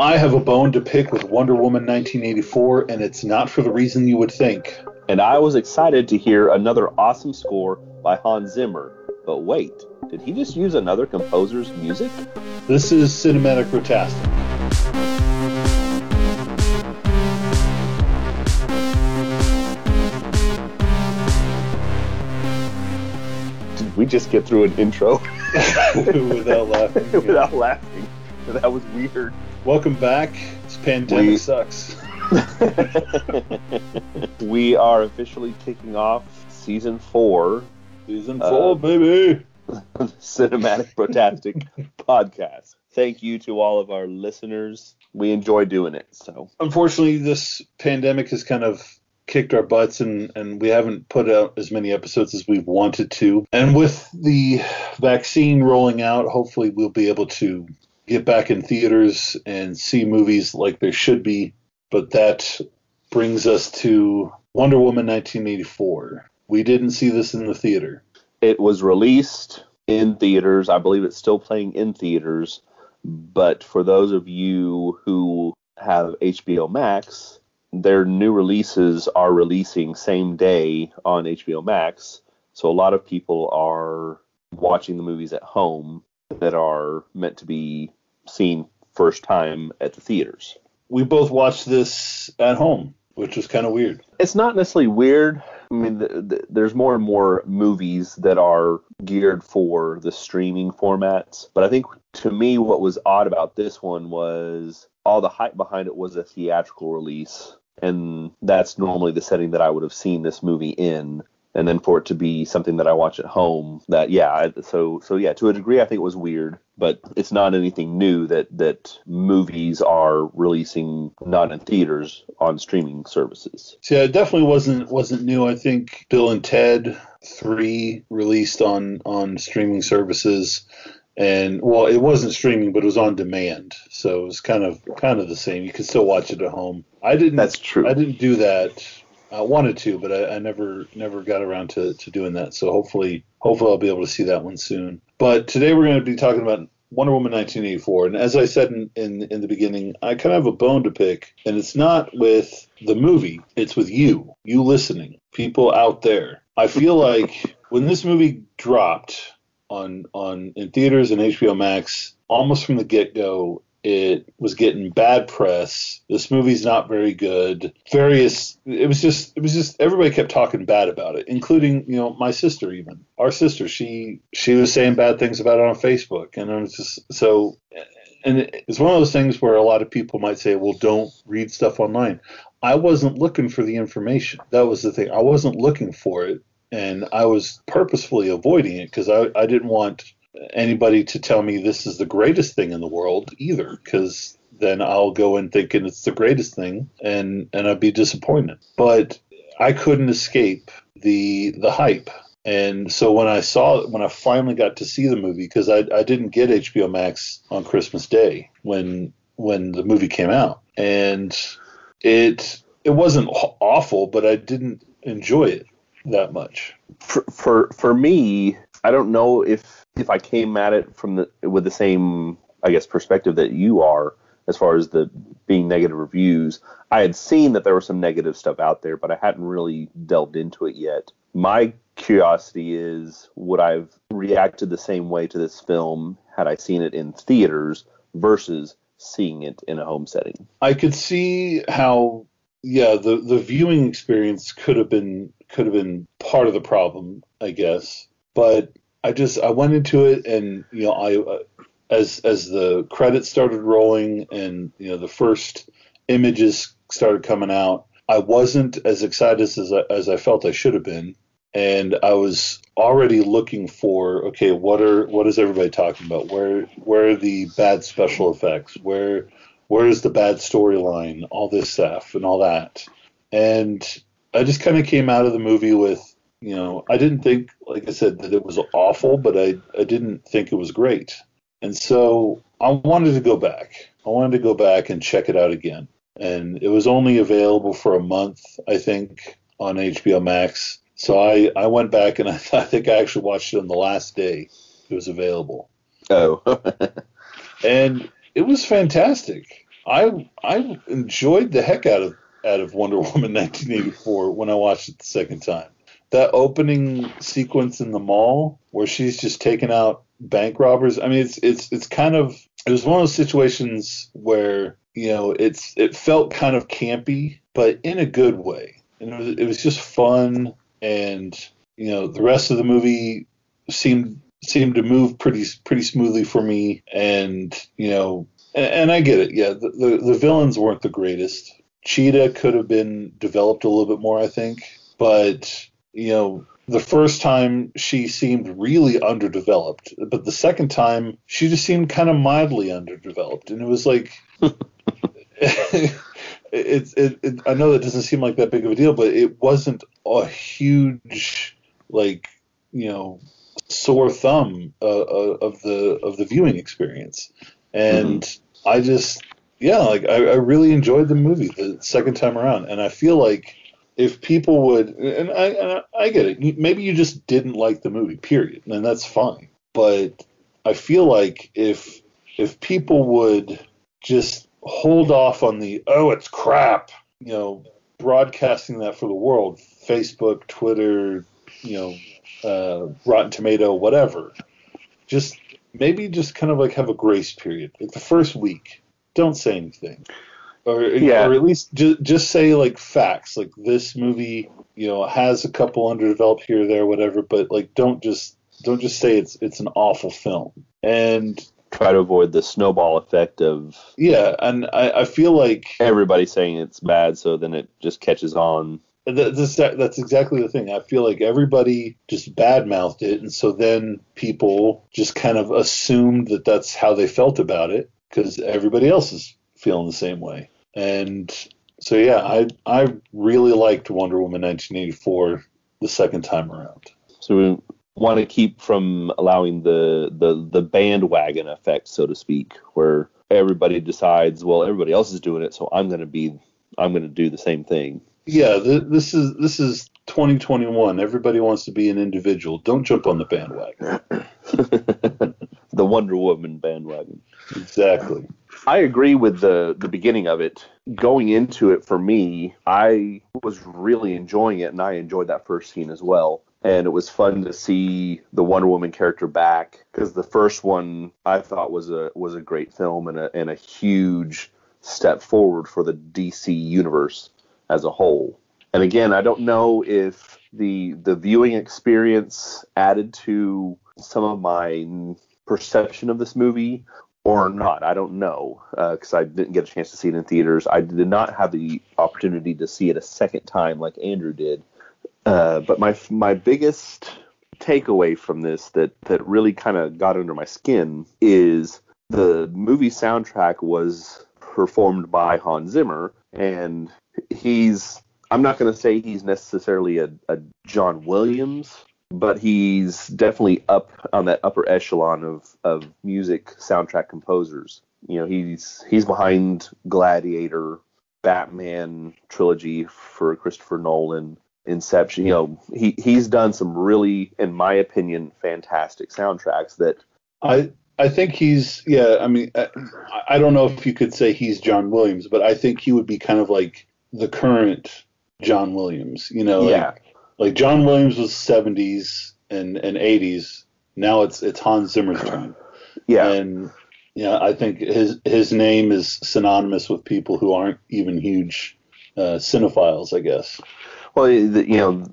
I have a bone to pick with Wonder Woman 1984, and it's not for the reason you would think. And I was excited to hear another awesome score by Hans Zimmer. But wait, did he just use another composer's music? This is Cinematic Brotastic. Did we just get through an intro Without laughing. without laughing? That was weird. Welcome back. This pandemic We- sucks. we are officially kicking off season four Season Uh, four, baby. Cinematic Brotastic podcast. Thank you to all of our listeners. We enjoy doing it. So Unfortunately, this pandemic has kind of kicked our butts, and, and we haven't put out as many episodes as we've wanted to. And with the vaccine rolling out, hopefully we'll be able to get back in theaters and see movies like there should be. But that brings us to Wonder Woman 1984. We didn't see this in the theater. it was released in theaters. I believe it's still playing in theaters. But for those of you who have HBO Max, their new releases are releasing same day on HBO Max. So a lot of people are watching the movies at home that are meant to be seen first time at the theaters. We both watched this at home, which was kind of weird. It's not necessarily weird. I mean, th th there's more and more movies that are geared for the streaming formats. But I think to me, what was odd about this one was all the hype behind it was a theatrical release. And that's normally the setting that I would have seen this movie in. And then for it to be something that I watch at home, that yeah, I- so so yeah, to a degree, I think it was weird, but it's not anything new that that movies are releasing not in theaters on streaming services. So yeah, it definitely wasn't wasn't new. I think Bill and Ted three released on on streaming services, and well, it wasn't streaming, but it was on demand, so it was kind of kind of the same. You could still watch it at home. I didn't. That's true. I didn't do that. Uh, I wanted to, but I, I never never got around to, to doing that. So hopefully hopefully I'll be able to see that one soon. But today we're going to be talking about Wonder Woman 1984, and as I said in, in in the beginning, I kind of have a bone to pick, and it's not with the movie, it's with you, you listening, people out there. I feel like when this movie dropped on on in theaters and HBO Max, almost from the get go, it was getting bad press. This movie's not very good. Various it was just it was just everybody kept talking bad about it, including, you know, my sister even. Our sister, she she was saying bad things about it on Facebook and it was just so and it's one of those things where a lot of people might say, "Well, don't read stuff online." I wasn't looking for the information. That was the thing. I wasn't looking for it and I was purposefully avoiding it because I, I didn't want anybody to tell me this is the greatest thing in the world either because then I'll go in thinking it's the greatest thing and and I'd be disappointed. But I couldn't escape the the hype. And so when I saw when I finally got to see the movie because I, I didn't get HBO Max on Christmas Day when when the movie came out and it it wasn't awful but I didn't enjoy it that much. for for for me, I don't know if if I came at it from the with the same I guess perspective that you are as far as the being negative reviews. I had seen that there was some negative stuff out there, but I hadn't really delved into it yet. My curiosity is would I've reacted the same way to this film had I seen it in theaters versus seeing it in a home setting. I could see how yeah, the the viewing experience could have been could have been part of the problem, I guess. But I just I went into it and you know I uh, as as the credits started rolling and you know the first images started coming out, I wasn't as excited as I, as I felt I should have been, and I was already looking for okay, what are what is everybody talking about? Where where are the bad special effects? Where where's the bad storyline? All this stuff and all that, and I just kind of came out of the movie with you know I didn't think like I said that it was awful, but I I didn't think it was great. And so I wanted to go back. I wanted to go back and check it out again. And it was only available for a month, I think, on HBO Max. So I, I went back and I, I think I actually watched it on the last day it was available. Oh, And it was fantastic. I I enjoyed the heck out of out of Wonder Woman 1984 when I watched it the second time. That opening sequence in the mall where she's just taking out bank robbers. I mean, it's it's it's kind of it was one of those situations where you know it's it felt kind of campy, but in a good way. And it was, it was just fun, and you know the rest of the movie seemed seemed to move pretty pretty smoothly for me. And you know, and, and I get it. Yeah, the, the the villains weren't the greatest. Cheetah could have been developed a little bit more, I think, but you know the first time she seemed really underdeveloped, but the second time she just seemed kind of mildly underdeveloped, and it was like. it's it, it, I know that doesn't seem like that big of a deal, but it wasn't a huge like you know sore thumb uh, uh of the of the viewing experience, and mm-hmm. I just yeah like I, I really enjoyed the movie the second time around, and I feel like if people would, and I, I get it, maybe you just didn't like the movie, period, and that's fine. But I feel like if if people would just hold off on the oh it's crap, you know, broadcasting that for the world, Facebook, Twitter, you know, uh, Rotten Tomato, whatever. Just maybe just kind of like have a grace period, like the first week. Don't say anything or, yeah. or at least just, just say like facts like this movie you know has a couple underdeveloped here or there whatever but like don't just don't just say it's it's an awful film and try to avoid the snowball effect of yeah and i, I feel like everybody saying it's bad so then it just catches on that's, that's exactly the thing. I feel like everybody just badmouthed it, and so then people just kind of assumed that that's how they felt about it because everybody else is feeling the same way. And so yeah, I I really liked Wonder Woman 1984 the second time around. So we want to keep from allowing the the the bandwagon effect, so to speak, where everybody decides, well, everybody else is doing it, so I'm going to be I'm going to do the same thing. Yeah, the, this is this is 2021. Everybody wants to be an individual. Don't jump on the bandwagon. the Wonder Woman bandwagon. Exactly. I agree with the the beginning of it. Going into it for me, I was really enjoying it and I enjoyed that first scene as well. And it was fun to see the Wonder Woman character back because the first one I thought was a was a great film and a and a huge step forward for the DC universe as a whole. And again, I don't know if the the viewing experience added to some of my perception of this movie or not. I don't know because uh, I didn't get a chance to see it in theaters. I did not have the opportunity to see it a second time like Andrew did. Uh, but my my biggest takeaway from this that that really kind of got under my skin is the movie soundtrack was performed by Hans Zimmer and he's I'm not going to say he's necessarily a, a John Williams but he's definitely up on that upper echelon of, of music soundtrack composers. You know, he's he's behind Gladiator, Batman trilogy for Christopher Nolan, Inception. You know, he he's done some really, in my opinion, fantastic soundtracks that I I think he's yeah. I mean, I, I don't know if you could say he's John Williams, but I think he would be kind of like the current John Williams. You know, yeah. Like, like John Williams was 70s and, and 80s. Now it's it's Hans Zimmer's turn. Yeah. And yeah, I think his his name is synonymous with people who aren't even huge uh, cinephiles, I guess. Well, you know,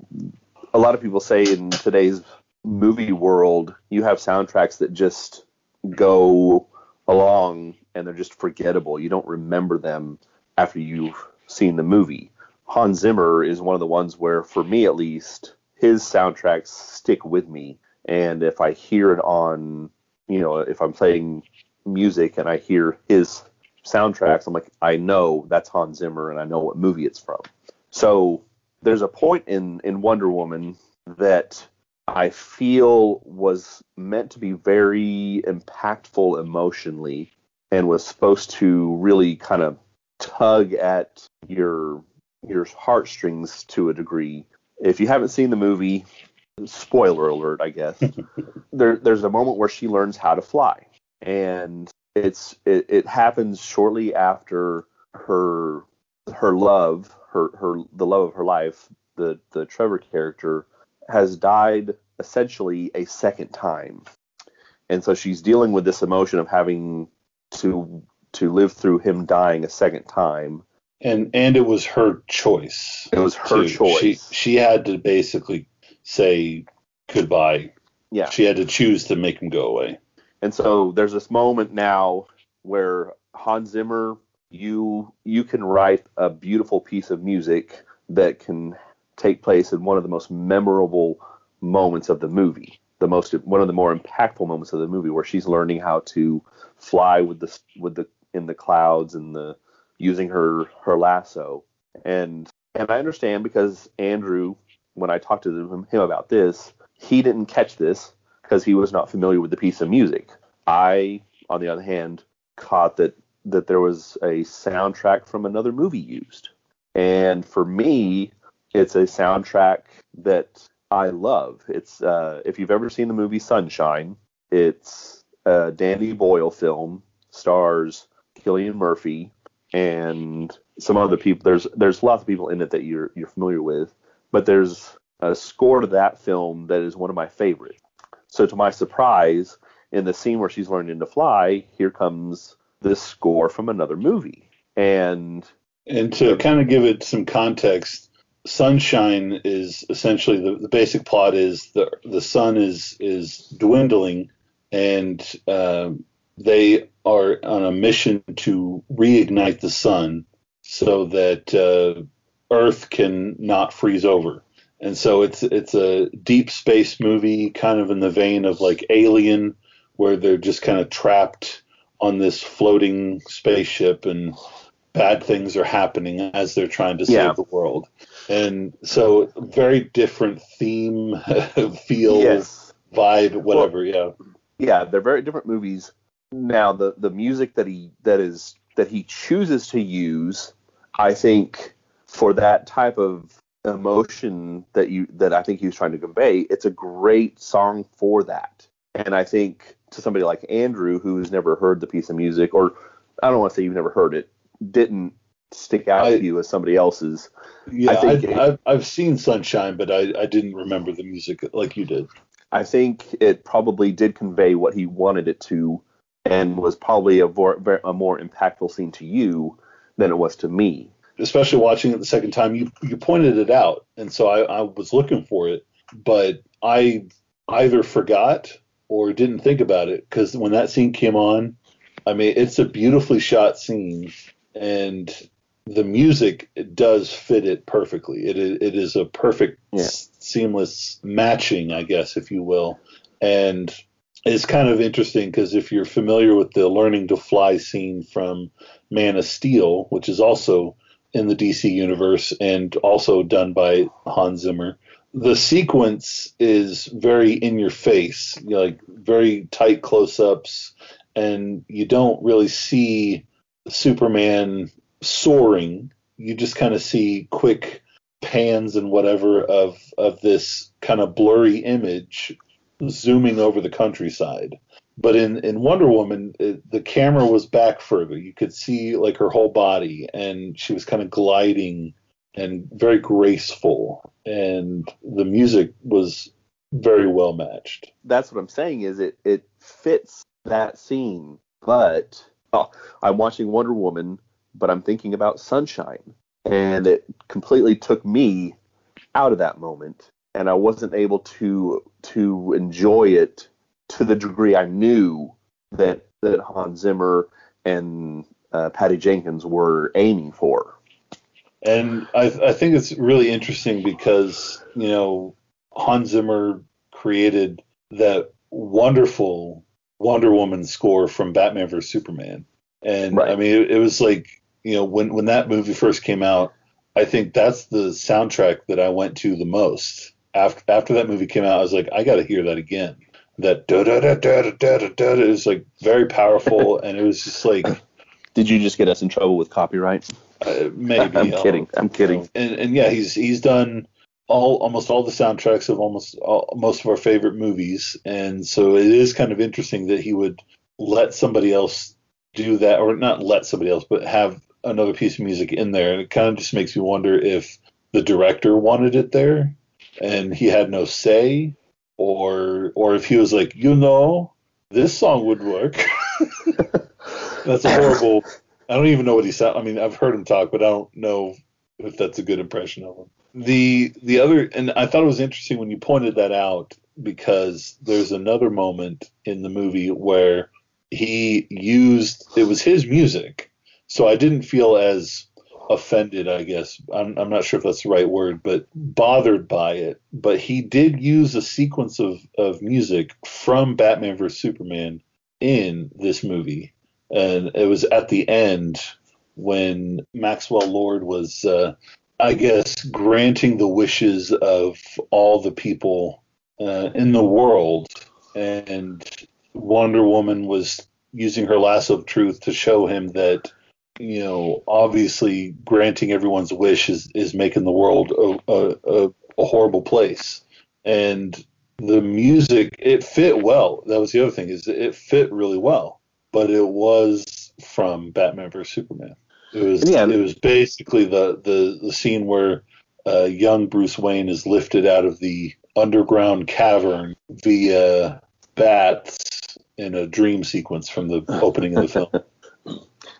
a lot of people say in today's movie world, you have soundtracks that just go along and they're just forgettable. You don't remember them after you've seen the movie. Hans Zimmer is one of the ones where, for me at least, his soundtracks stick with me. And if I hear it on, you know, if I'm playing music and I hear his soundtracks, I'm like, I know that's Hans Zimmer and I know what movie it's from. So there's a point in, in Wonder Woman that I feel was meant to be very impactful emotionally and was supposed to really kind of tug at your your heartstrings to a degree. If you haven't seen the movie, spoiler alert, I guess. there, there's a moment where she learns how to fly, and it's it, it happens shortly after her her love, her her the love of her life, the the Trevor character has died essentially a second time. And so she's dealing with this emotion of having to to live through him dying a second time. And and it was her choice. It was her too. choice. She she had to basically say goodbye. yeah. She had to choose to make him go away. And so there's this moment now where Hans Zimmer, you you can write a beautiful piece of music that can take place in one of the most memorable moments of the movie, the most one of the more impactful moments of the movie, where she's learning how to fly with the with the in the clouds and the using her her lasso. And and I understand because Andrew, when I talked to him, him about this, he didn't catch this because he was not familiar with the piece of music. I, on the other hand, caught that that there was a soundtrack from another movie used. And for me, it's a soundtrack that I love. It's uh, if you've ever seen the movie Sunshine, it's a Danny Boyle film, stars Cillian Murphy and some other people. There's there's lots of people in it that you're you're familiar with, but there's a score to that film that is one of my favorites. So to my surprise, in the scene where she's learning to fly, here comes this score from another movie. And And to kind of give it some context, Sunshine is essentially the, the basic plot is the the sun is is dwindling, and uh, they are on a mission to reignite the sun so that uh, Earth can not freeze over. And so it's it's a deep space movie, kind of in the vein of like Alien, where they're just kind of trapped on this floating spaceship and bad things are happening as they're trying to save Yeah. the world. And so very different theme, feel, yes, vibe, whatever. yeah. yeah, they're very different movies. Now the the music that he that is that he chooses to use, I think for that type of emotion that you that I think he was trying to convey, it's a great song for that. And I think to somebody like Andrew who's never heard the piece of music or I don't want to say you've never heard it, didn't stick out I- to you as somebody else's. Yeah, I think it- I've, I've seen Sunshine, but I, I didn't remember the music like you did. I think it probably did convey what he wanted it to, and was probably a, vor- a more impactful scene to you than it was to me. Especially watching it the second time, you you pointed it out, and so I, I was looking for it, but I either forgot or didn't think about it because when that scene came on, I mean it's a beautifully shot scene, and the music it does fit it perfectly. It is, it is a perfect Yeah. s- seamless matching, I guess, if you will, and it's kind of interesting because if you're familiar with the learning to fly scene from Man of Steel, which is also in the DC universe and also done by Hans Zimmer, the sequence is very in your face, you know, like very tight close ups, and you don't really see Superman soaring. You just kind of see quick pans and whatever of of this kind of blurry image zooming over the countryside. But in, in Wonder Woman, it, the camera was back further. You could see like her whole body, and she was kind of gliding and very graceful. And the music was very well matched. That's what I'm saying. Is it it fits that scene, but oh, I'm watching Wonder Woman, but I'm thinking about Sunshine, and it completely took me out of that moment, and I wasn't able to to enjoy it to the degree I knew that that Hans Zimmer and uh, Patty Jenkins were aiming for. And I, I think it's really interesting because, you know, Hans Zimmer created that wonderful Wonder Woman score from Batman vs. Superman. And Right. I mean, it, it was like, you know, when, when that movie first came out, I think that's the soundtrack that I went to the most after after that movie came out, I was like, I got to hear that again. That da da da da da da da is like very powerful, and it was just like. Did you just get us in trouble with copyright? Uh, maybe. I'm uh, kidding. I'm kidding. And, and yeah, he's he's done all almost all the soundtracks of almost all, most of our favorite movies, and so it is kind of interesting that he would let somebody else do that, or not let somebody else, but have another piece of music in there, and it kind of just makes me wonder if the director wanted it there and he had no say, or or if he was like, you know, this song would work. that's a horrible. I don't even know what he said. I mean, I've heard him talk, but I don't know if that's a good impression of him. The the other, and I thought it was interesting when you pointed that out because there's another moment in the movie where he used it was his music, so I didn't feel as offended, I guess. I'm, I'm not sure if that's the right word, but bothered by it. But he did use a sequence of, of music from Batman vs. Superman in this movie. And it was at the end when Maxwell Lord was, uh, I guess, granting the wishes of all the people uh, in the world. And Wonder Woman was using her lasso of truth to show him that you know, obviously granting everyone's wish is, is making the world a, a, a, horrible place. And the music, it fit well. That was the other thing is it fit really well, but it was from Batman vs Superman. It was yeah. it was basically the the, the scene where uh, young Bruce Wayne is lifted out of the underground cavern via bats in a dream sequence from the opening of the film.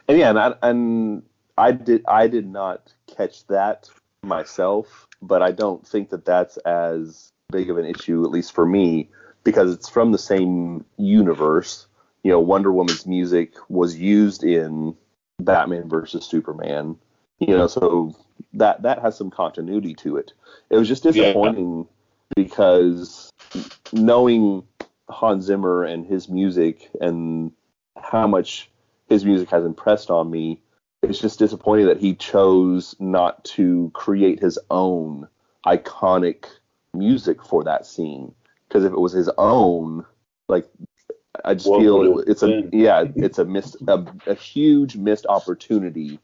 And yeah, and I, and I did I did not catch that myself, but I don't think that that's as big of an issue, at least for me, because it's from the same universe. You know, Wonder Woman's music was used in Batman versus Superman. You know, so that that has some continuity to it. It was just disappointing yeah. because knowing Hans Zimmer and his music and how much his music has impressed on me. It's just disappointing that he chose not to create his own iconic music for that scene. Because if it was his own, like I just what feel it, it's a been? yeah, it's a missed a, a huge missed opportunity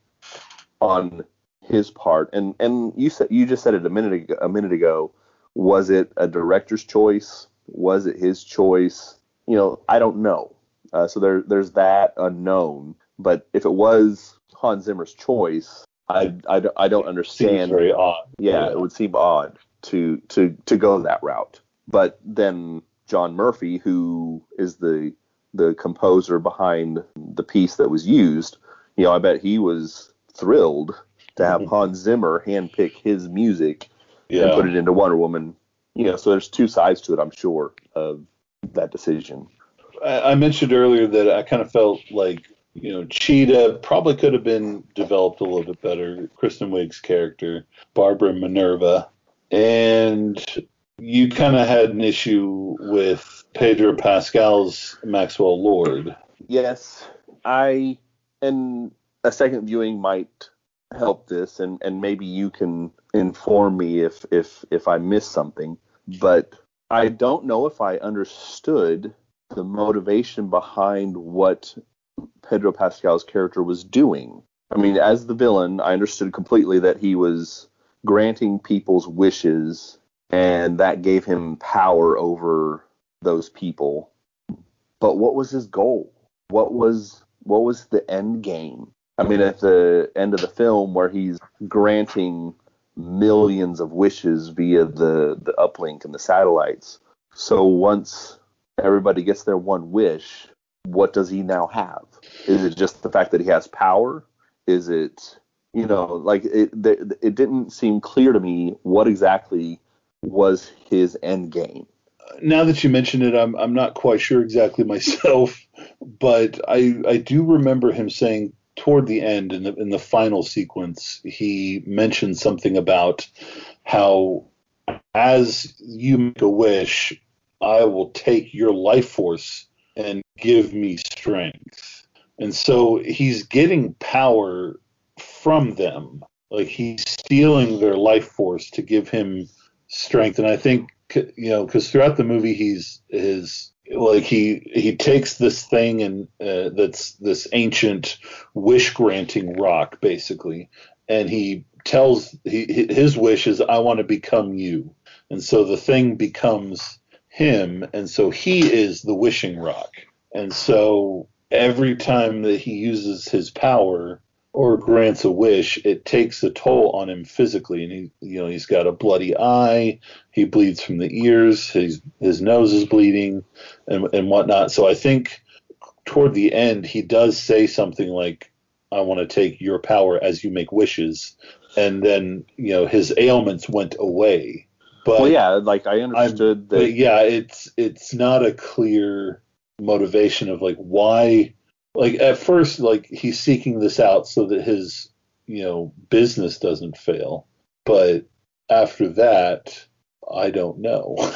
on his part. And and you said you just said it a minute ago, a minute ago. Was it a director's choice? Was it his choice? You know, I don't know. Uh, so there, there's that unknown. But if it was Hans Zimmer's choice, I, I, I don't understand. very odd. Yeah, yeah, it would seem odd to to to go that route. But then John Murphy, who is the the composer behind the piece that was used, you know, I bet he was thrilled to have. Hans Zimmer handpick his music yeah. and put it into Wonder Woman. You know, so there's two sides to it, I'm sure, of that decision. I mentioned earlier that I kind of felt like you know Cheetah probably could have been developed a little bit better. Kristen Wiig's character, Barbara Minerva, and you kind of had an issue with Pedro Pascal's Maxwell Lord. Yes, I and a second viewing might help this, and and maybe you can inform me if if if I missed something, but I don't know if I understood the motivation behind what Pedro Pascal's character was doing. I mean, mm-hmm. as the villain, I understood completely that he was granting people's wishes and that gave him power over those people. But what was his goal? What was what was the end game? I mean, at the end of the film where he's granting millions of wishes via the the uplink and the satellites. So once everybody gets their one wish, what does he now have? Is it just the fact that he has power? Is it, you know, like it, it didn't seem clear to me what exactly was his end game. Now that you mention it, I'm I'm not quite sure exactly myself, but I I do remember him saying toward the end in the in the final sequence he mentioned something about how as you make a wish I will take your life force and give me strength. And so he's getting power from them. Like he's stealing their life force to give him strength. And I think, you know, because throughout the movie, he's his like he he takes this thing and uh, that's this ancient wish granting rock basically and he tells he, his wish is i want to become you and so the thing becomes him, and so he is the wishing rock. And so every time that he uses his power or grants a wish, it takes a toll on him physically, and he, you know, he's got a bloody eye, he bleeds from the ears, his his nose is bleeding, and and whatnot. So I think toward the end, he does say something like, "I want to take your power as you make wishes," and then you know his ailments went away. But well, yeah, like I understood I'm, that. Yeah, it's it's not a clear motivation of like why like at first like he's seeking this out so that his you know business doesn't fail. But after that i don't know.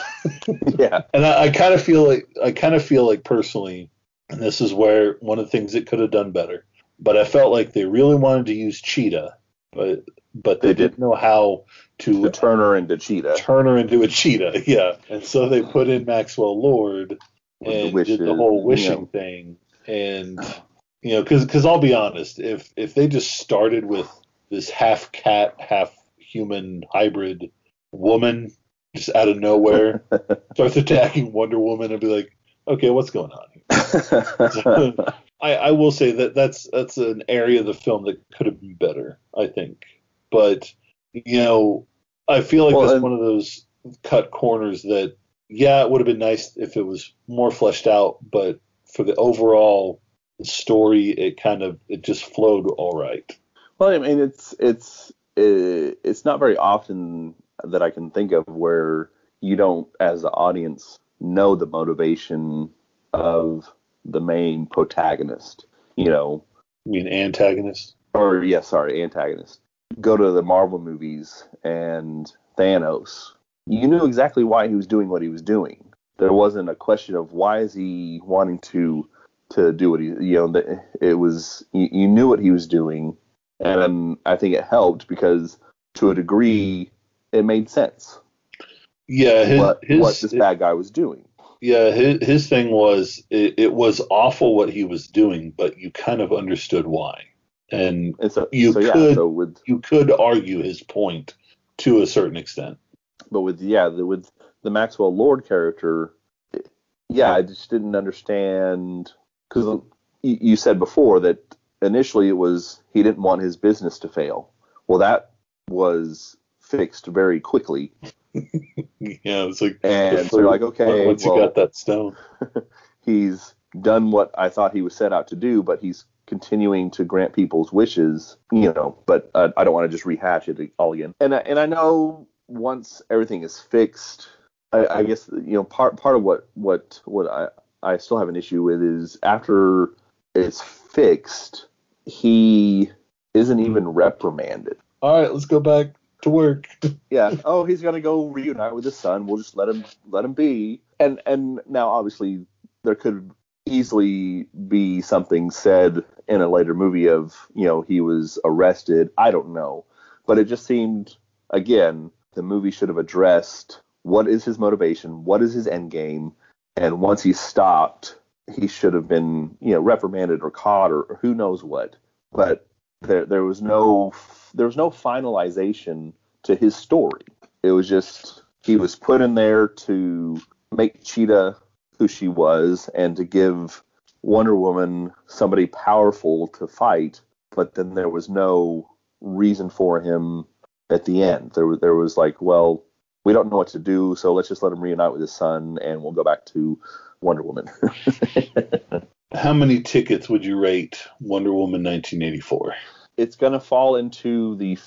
Yeah. And i, I kind of feel like i kind of feel like personally and this is where one of the things it could have done better. But i felt like they really wanted to use cheetah but but they, didn't know how to to turn her into Cheetah. turn her into a cheetah yeah and so they put in maxwell lord With the and did the whole wishing know. thing and you know because because i'll be honest if if they just started with this half cat half human hybrid woman just out of nowhere starts attacking wonder woman and be like okay what's going on here I, I will say that that's that's an area of the film that could have been better i think but you know i feel like Well, that's and- one of those cut corners that yeah it would have been nice if it was more fleshed out but for the overall story it kind of it just flowed all right Well, I mean, it's it's uh, it's not very often that I can think of where you don't, as the audience, know the motivation of the main protagonist. You know, i mean antagonist or yeah, sorry, antagonist. Go to the Marvel movies and Thanos. You knew exactly why he was doing what he was doing. There wasn't a question of why is he wanting to to do what he you know it was you, you knew what he was doing and I think it helped because to a degree it made sense yeah his, what his what this bad guy was doing. yeah his, his thing was it, it was awful what he was doing but you kind of understood why and And so You so yeah, could- so with you could argue his point to a certain extent. But with yeah the, with the Maxwell Lord character, yeah, I just didn't understand because you, you said before that initially it was he didn't want his business to fail. Well, that was fixed very quickly, yeah it's like and so you're like, okay, once well, you got that stone. he's done what I thought he was set out to do, but he's continuing to grant people's wishes, you know. But uh, I don't want to just rehash it all again. And I, and I know once everything is fixed, I, I guess you know part part of what what what I I still have an issue with is after it's fixed, he isn't even reprimanded. all right let's go back to work yeah. Oh, he's gonna go reunite with his son. We'll just let him let him be. And and now obviously there could easily be something said in a later movie of you know he was arrested. I don't know, but it just seemed again the movie should have addressed what is his motivation, what is his end game, and once he stopped, he should have been you know reprimanded or caught or, or who knows what. But there there was no there was no finalization to his story. It was just he was put in there to make Cheetah who she was and to give Wonder Woman somebody powerful to fight, but then there was no reason for him at the end. There was there was like, well, we don't know what to do, so let's just let him reunite with his son and we'll go back to Wonder Woman. how many tickets would you rate wonder woman 1984 it's going to fall into the.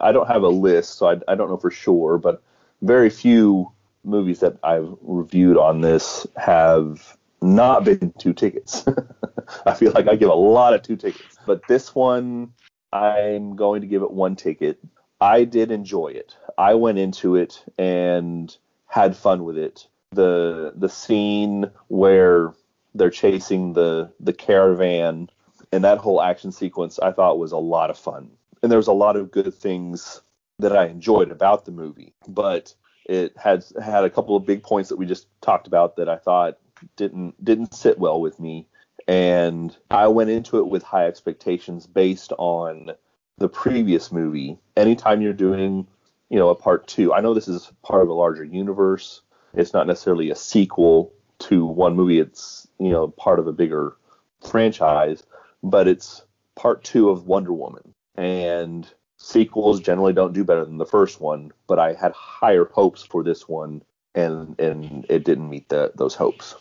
I don't have a list, so I, I don't know for sure, but very few movies that I've reviewed on this have not been two tickets. I feel like I give a lot of two tickets, but this one I'm going to give it one ticket. I did enjoy it. I went into it and had fun with it. The the scene where they're chasing the the caravan and that whole action sequence I thought was a lot of fun. And there was a lot of good things that I enjoyed about the movie, but it had had a couple of big points that we just talked about that I thought didn't didn't sit well with me. And I went into it with high expectations based on the previous movie. Anytime you're doing, you know, a part 2, I know this is part of a larger universe. It's not necessarily a sequel to one movie. It's, you know, part of a bigger franchise, but it's part two of Wonder Woman. And sequels generally don't do better than the first one, but I had higher hopes for this one, and and it didn't meet the, those hopes.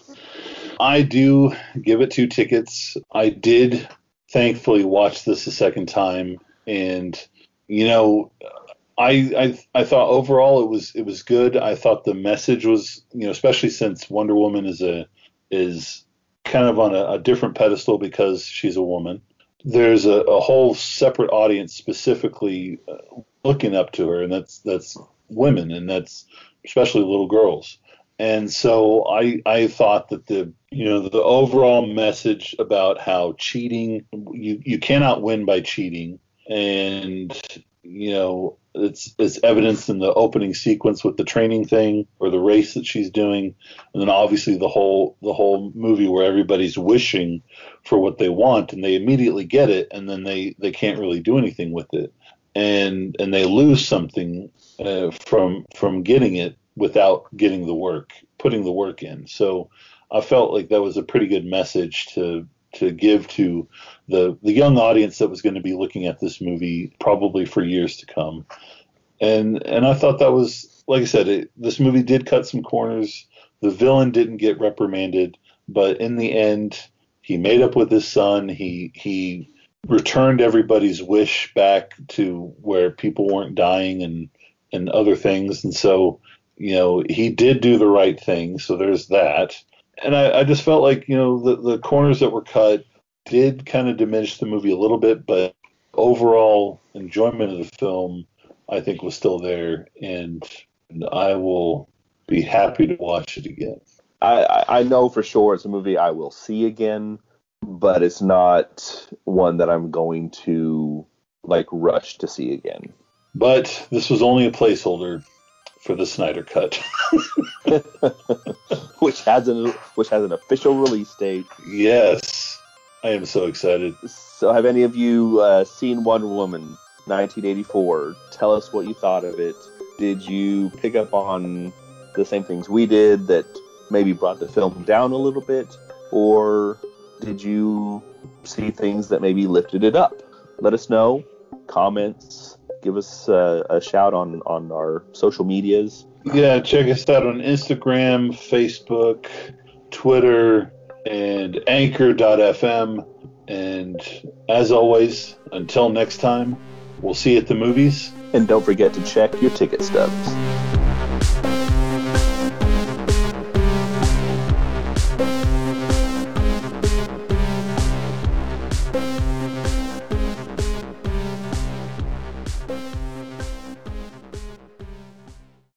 I do give it two tickets. I did thankfully watch this a second time, and you know, I, I I thought overall it was it was good. I thought the message was you know especially since Wonder Woman is a is kind of on a, a different pedestal because she's a woman. There's a, a whole separate audience specifically uh, looking up to her, and that's that's women, and that's especially little girls. And so I I thought that the you know the overall message about how cheating you you cannot win by cheating and you know it's it's evidenced in the opening sequence with the training thing or the race that she's doing and then obviously the whole the whole movie where everybody's wishing for what they want and they immediately get it and then they they can't really do anything with it and and they lose something uh, from from getting it without getting the work, putting the work in. So I felt like that was a pretty good message to to give to the the young audience that was going to be looking at this movie probably for years to come. And and I thought that was like I said, it, this movie did cut some corners. The villain didn't get reprimanded, but in the end, he made up with his son. He he returned everybody's wish back to where people weren't dying and and other things. And so you know, he did do the right thing, so there's that. And I, I just felt like, you know, the, the corners that were cut did kind of diminish the movie a little bit, but overall enjoyment of the film, I think, was still there, and, and I will be happy to watch it again. I, I know for sure it's a movie I will see again, but it's not one that I'm going to like rush to see again. But this was only a placeholder for the Snyder Cut, which has an which has an official release date. Yes, I am so excited. So, have any of you uh, seen Wonder Woman 1984? Tell us what you thought of it. Did you pick up on the same things we did that maybe brought the film down a little bit, or did you see things that maybe lifted it up? Let us know. Comments, give us uh, a shout on on our social medias. Yeah, check us out on Instagram, Facebook, Twitter, and Anchor.fm. And as always, until next time, we'll see you at the movies. And don't forget to check your ticket stubs.